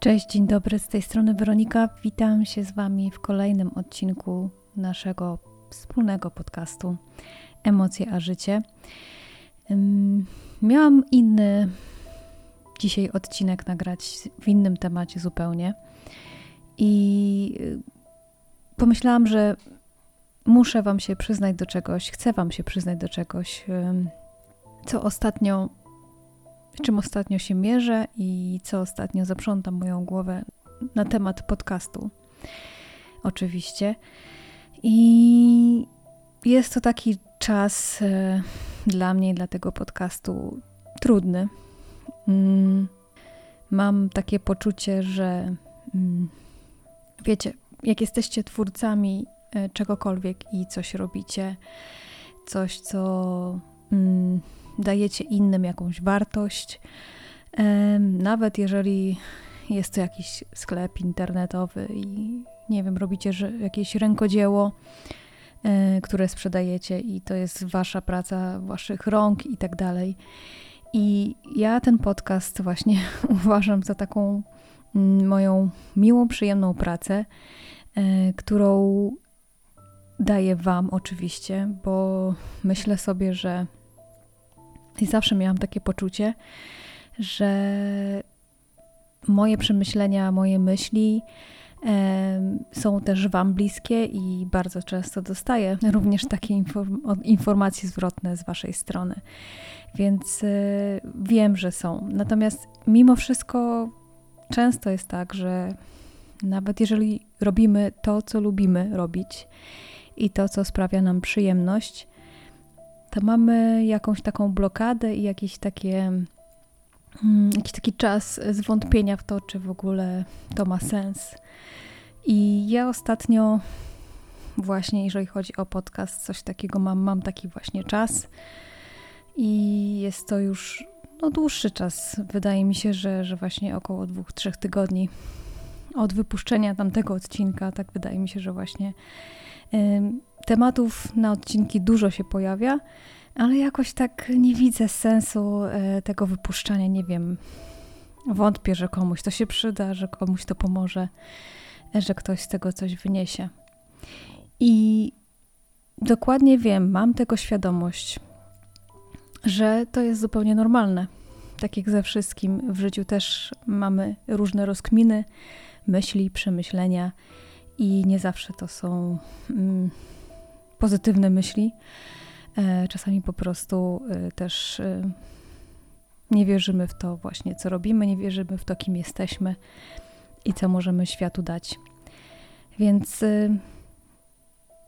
Cześć, dzień dobry, z tej strony Weronika. Witam się z Wami w kolejnym odcinku naszego wspólnego podcastu Emocje a Życie. Miałam inny dzisiaj odcinek nagrać w innym temacie zupełnie i y, pomyślałam, że muszę Wam się przyznać do czegoś, chcę Wam się przyznać do czegoś, co ostatnio czym ostatnio się mierzę i co ostatnio zaprząta moją głowę na temat podcastu. Oczywiście. I jest to taki czas e, dla mnie i dla tego podcastu trudny. Mm, mam takie poczucie, że mm, wiecie, jak jesteście twórcami e, czegokolwiek i coś robicie, coś, co mm, dajecie innym jakąś wartość. Nawet jeżeli jest to jakiś sklep internetowy i nie wiem, robicie jakieś rękodzieło, e, które sprzedajecie i to jest wasza praca, waszych rąk i tak dalej. I ja ten podcast właśnie uważam za taką mm, moją miłą, przyjemną pracę, e, którą daję Wam oczywiście, bo myślę sobie, że i zawsze miałam takie poczucie, że moje przemyślenia, moje myśli e, są też Wam bliskie i bardzo często dostaję również takie inform informacje zwrotne z Waszej strony. Więc e, wiem, że są. Natomiast mimo wszystko często jest tak, że nawet jeżeli robimy to, co lubimy robić i to, co sprawia nam przyjemność, to mamy jakąś taką blokadę i jakieś takie, mm, jakiś taki czas zwątpienia w to, czy w ogóle to ma sens. I ja ostatnio, właśnie jeżeli chodzi o podcast, coś takiego mam, mam taki właśnie czas. I jest to już no, dłuższy czas. Wydaje mi się, że, że właśnie około dwóch, trzech tygodni od wypuszczenia tamtego odcinka, tak wydaje mi się, że właśnie Tematów na odcinki dużo się pojawia, ale jakoś tak nie widzę sensu e, tego wypuszczania. Nie wiem, wątpię, że komuś to się przyda, że komuś to pomoże, że ktoś z tego coś wyniesie. I dokładnie wiem, mam tego świadomość, że to jest zupełnie normalne. Tak jak ze wszystkim w życiu też mamy różne rozkminy, myśli, przemyślenia i nie zawsze to są mm, pozytywne myśli. E, czasami po prostu e, też e, nie wierzymy w to właśnie, co robimy, nie wierzymy w to, kim jesteśmy i co możemy światu dać. Więc,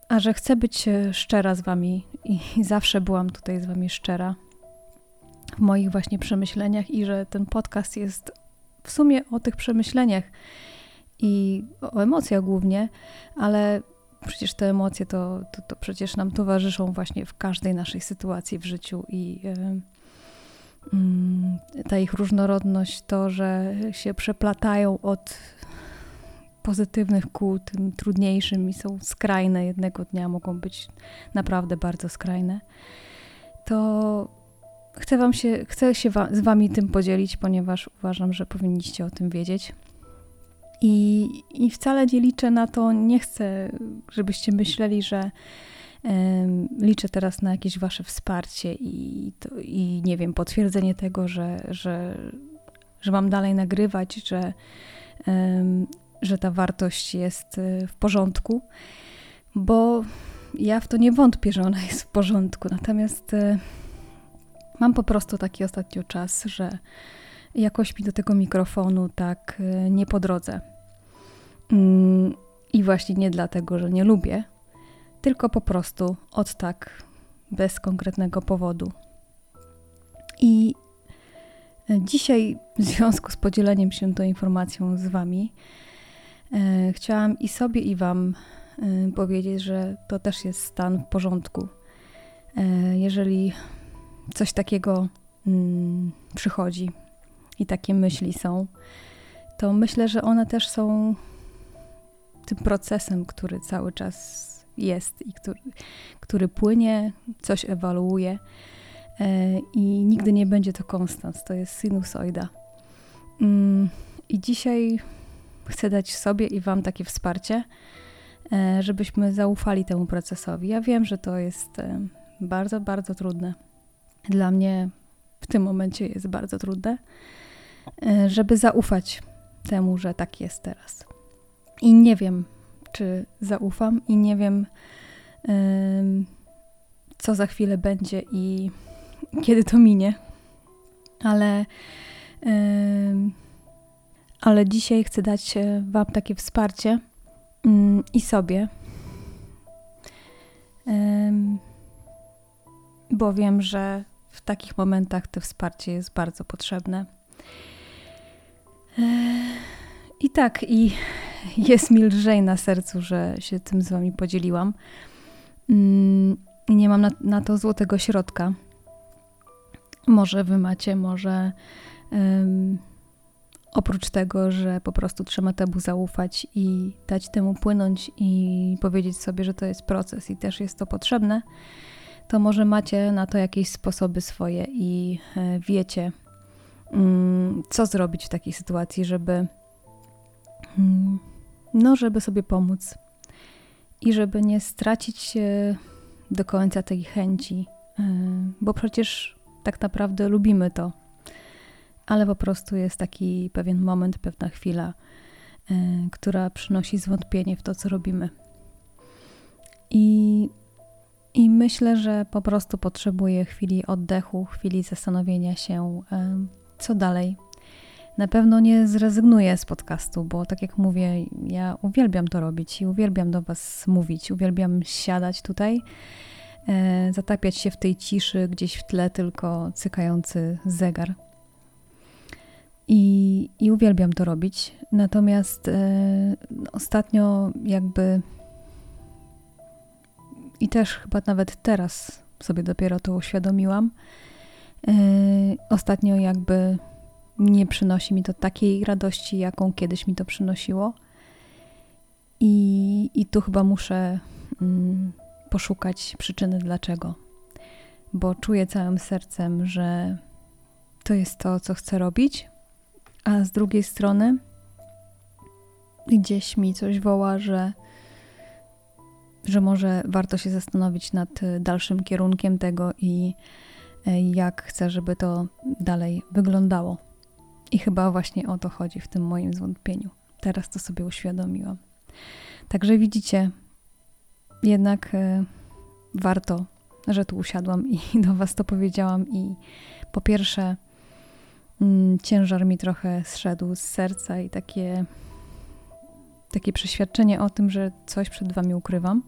a że chcę być szczera z Wami i zawsze byłam tutaj z Wami szczera moich właśnie przemyśleniach i że ten podcast jest w sumie o tych przemyśleniach i o emocjach głównie, ale przecież te emocje to, to, to, przecież nam towarzyszą właśnie w każdej naszej sytuacji w życiu i yy, ta ich różnorodność, to, że się przeplatają od pozytywnych ku tym trudniejszym i są skrajne jednego dnia, mogą być naprawdę bardzo skrajne, to chcę, wam się, chcę się wa z Wami tym podzielić, ponieważ uważam, że powinniście o tym wiedzieć. I, I wcale nie liczę na to, nie chcę, żebyście myśleli, że liczę teraz na jakieś wasze wsparcie i, to, i nie wiem, potwierdzenie tego, że, że, że mam dalej nagrywać, że, że ta wartość jest e, w porządku, bo ja w to nie wątpię, że ona jest w porządku. Natomiast e, mam po prostu taki ostatnio czas, że jakoś mi do tego mikrofonu tak e, nie po drodze. Mm, I właśnie nie dlatego, że nie lubię, tylko po prostu od tak, bez konkretnego powodu. I dzisiaj, w związku z podzieleniem się tą informacją z Wami, e, chciałam i sobie, i Wam powiedzieć, że to też jest stan w porządku. jeżeli coś takiego mm, przychodzi, i takie myśli są, to myślę, że one też są tym procesem, który cały czas jest i który, który płynie, coś ewaluuje e, i nigdy nie będzie to konstans, to jest sinusoida. Mm, i dzisiaj chcę dać sobie i Wam takie wsparcie, e, żebyśmy zaufali temu procesowi. Ja wiem, że to jest e, bardzo, bardzo trudne. Dla mnie w tym momencie jest bardzo trudne, e, żeby zaufać temu, że tak jest teraz. I nie wiem, czy zaufam, i nie wiem, co za chwilę będzie i kiedy to minie. Ale, ale dzisiaj chcę dać Wam takie wsparcie mm, i sobie, bo wiem, że w takich momentach to wsparcie jest bardzo potrzebne. I tak, i jest mi lżej na sercu, że się tym z Wami podzieliłam. Mm, nie mam na, na to złotego środka. Może Wy macie, może um, oprócz tego, że po prostu trzeba temu zaufać i dać temu płynąć i powiedzieć sobie, że to jest proces i też jest to potrzebne, to może macie na to jakieś sposoby swoje i e, wiecie, mm, co zrobić w takiej sytuacji, żeby mm, no, żeby sobie pomóc i żeby nie stracić do końca tej chęci, e, bo przecież tak naprawdę lubimy to, ale po prostu jest taki pewien moment, pewna chwila, e, która przynosi zwątpienie w to, co robimy. I, I myślę, że po prostu potrzebuję chwili oddechu, chwili zastanowienia się, e, co dalej na pewno nie zrezygnuję z podcastu, bo tak jak mówię, ja uwielbiam to robić i uwielbiam do Was mówić, uwielbiam siadać tutaj, e, zatapiać się w tej ciszy, gdzieś w tle tylko cykający zegar. I, i uwielbiam to robić. Natomiast e, ostatnio, jakby. I też chyba nawet teraz sobie dopiero to uświadomiłam. E, ostatnio, jakby nie przynosi mi to takiej radości, jaką kiedyś mi to przynosiło. I, i tu chyba muszę mm, poszukać przyczyny dlaczego. Bo czuję całym sercem, że to jest to, co chcę robić, a z drugiej strony gdzieś mi coś woła, że, że może warto się zastanowić nad dalszym kierunkiem tego i e, jak chcę, żeby to dalej wyglądało. I chyba właśnie o to chodzi w tym moim zwątpieniu. Teraz to sobie uświadomiłam. Także widzicie, jednak y, warto, że tu usiadłam i do Was to powiedziałam. I po pierwsze, y, ciężar mi trochę zszedł z serca i takie, takie przeświadczenie o tym, że coś przed Wami ukrywam.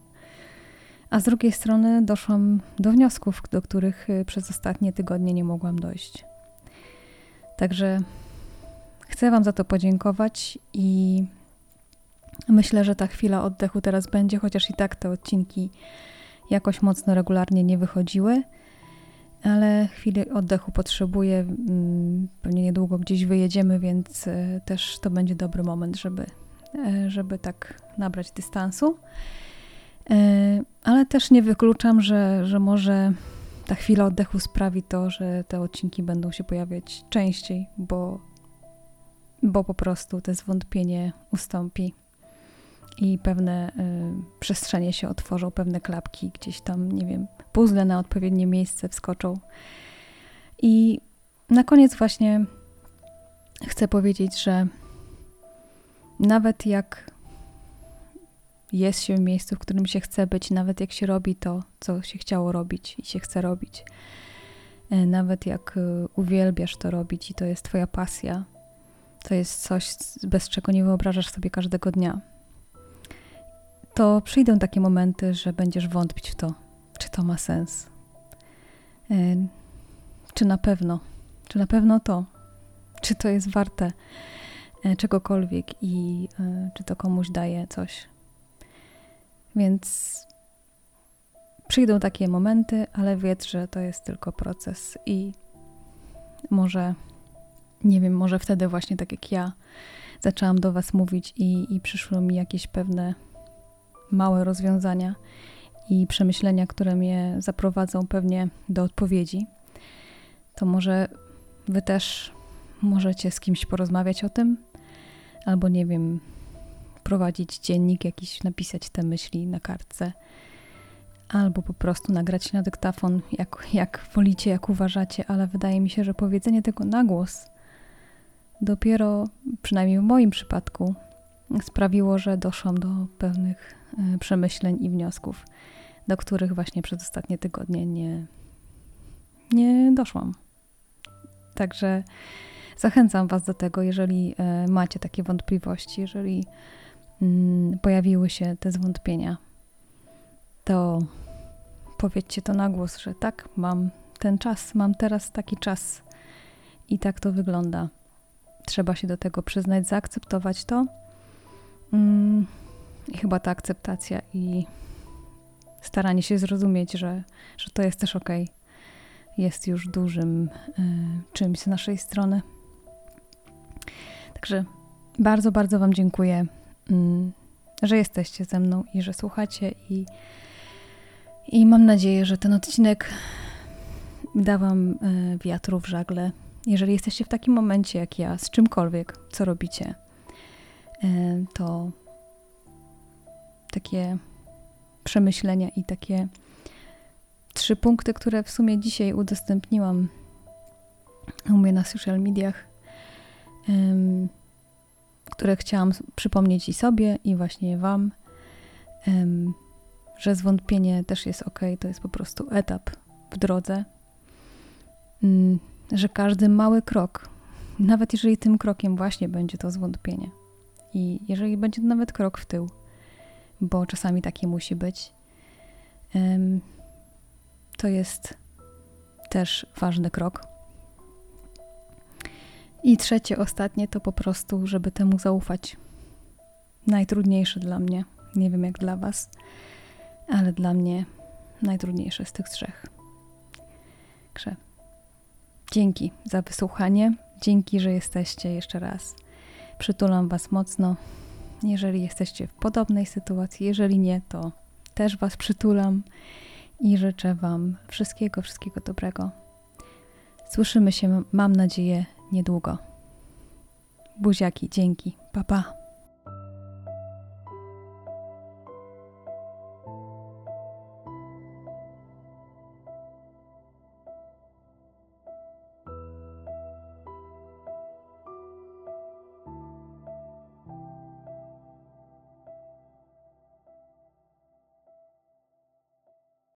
A z drugiej strony doszłam do wniosków, do których y, przez ostatnie tygodnie nie mogłam dojść. Także Chcę Wam za to podziękować i myślę, że ta chwila oddechu teraz będzie, chociaż i tak te odcinki jakoś mocno regularnie nie wychodziły, ale chwili oddechu potrzebuję. Mm, pewnie niedługo gdzieś wyjedziemy, więc e, też to będzie dobry moment, żeby, e, żeby tak nabrać dystansu. E, ale też nie wykluczam, że, że może ta chwila oddechu sprawi to, że te odcinki będą się pojawiać częściej, bo bo po prostu to zwątpienie ustąpi i pewne y, przestrzenie się otworzą, pewne klapki gdzieś tam, nie wiem, puzzle na odpowiednie miejsce wskoczą. I na koniec właśnie chcę powiedzieć, że nawet jak jest się w miejscu, w którym się chce być, nawet jak się robi to, co się chciało robić i się chce robić, y, nawet jak y, uwielbiasz to robić i to jest Twoja pasja, to jest coś, bez czego nie wyobrażasz sobie każdego dnia, to przyjdą takie momenty, że będziesz wątpić w to, czy to ma sens. E, czy na pewno, czy na pewno to, czy to jest warte e, czegokolwiek i e, czy to komuś daje coś. Więc przyjdą takie momenty, ale wiedz, że to jest tylko proces i może nie wiem, może wtedy właśnie tak jak ja zaczęłam do Was mówić i, i przyszły mi jakieś pewne małe rozwiązania i przemyślenia, które mnie zaprowadzą pewnie do odpowiedzi, to może Wy też możecie z kimś porozmawiać o tym, albo nie wiem, prowadzić dziennik jakiś, napisać te myśli na kartce, albo po prostu nagrać na dyktafon, jak, jak wolicie, jak uważacie, ale wydaje mi się, że powiedzenie tego na głos dopiero, przynajmniej w moim przypadku, sprawiło, że doszłam do pewnych e, przemyśleń i wniosków, do których właśnie przez ostatnie tygodnie nie, nie doszłam. Także zachęcam Was do tego, jeżeli e, macie takie wątpliwości, jeżeli pojawiły się te zwątpienia, to powiedzcie to na głos, że tak, mam ten czas, mam teraz taki czas i tak to wygląda. Trzeba się do tego przyznać, zaakceptować to. Mm, I chyba ta akceptacja i staranie się zrozumieć, że, że to jest też ok, jest już dużym y, czymś z naszej strony. Także bardzo, bardzo Wam dziękuję, mm, że jesteście ze mną i że słuchacie i, i mam nadzieję, że ten odcinek da Wam y, wiatru w żagle. Jeżeli jesteście w takim momencie jak ja, z czymkolwiek, co robicie, y, to takie przemyślenia i takie trzy punkty, które w sumie dzisiaj udostępniłam u mnie na social mediach, które chciałam przypomnieć i sobie, i właśnie Wam, że zwątpienie też jest ok, to jest po prostu etap w drodze, um, że każdy mały krok, nawet jeżeli tym krokiem właśnie będzie to zwątpienie, i jeżeli będzie to nawet krok w tył, bo czasami taki musi być, to jest też ważny krok. I trzecie, ostatnie to po prostu, żeby temu zaufać. Najtrudniejsze dla mnie, nie wiem jak dla Was, ale dla mnie najtrudniejsze z tych trzech. Także dzięki za wysłuchanie, dzięki, że jesteście jeszcze raz. Przytulam Was mocno. Jeżeli jesteście w podobnej sytuacji, jeżeli nie, to też Was przytulam i życzę Wam wszystkiego, wszystkiego dobrego. Słyszymy się, mam nadzieję, niedługo. Buziaki, dzięki, papa. Pa.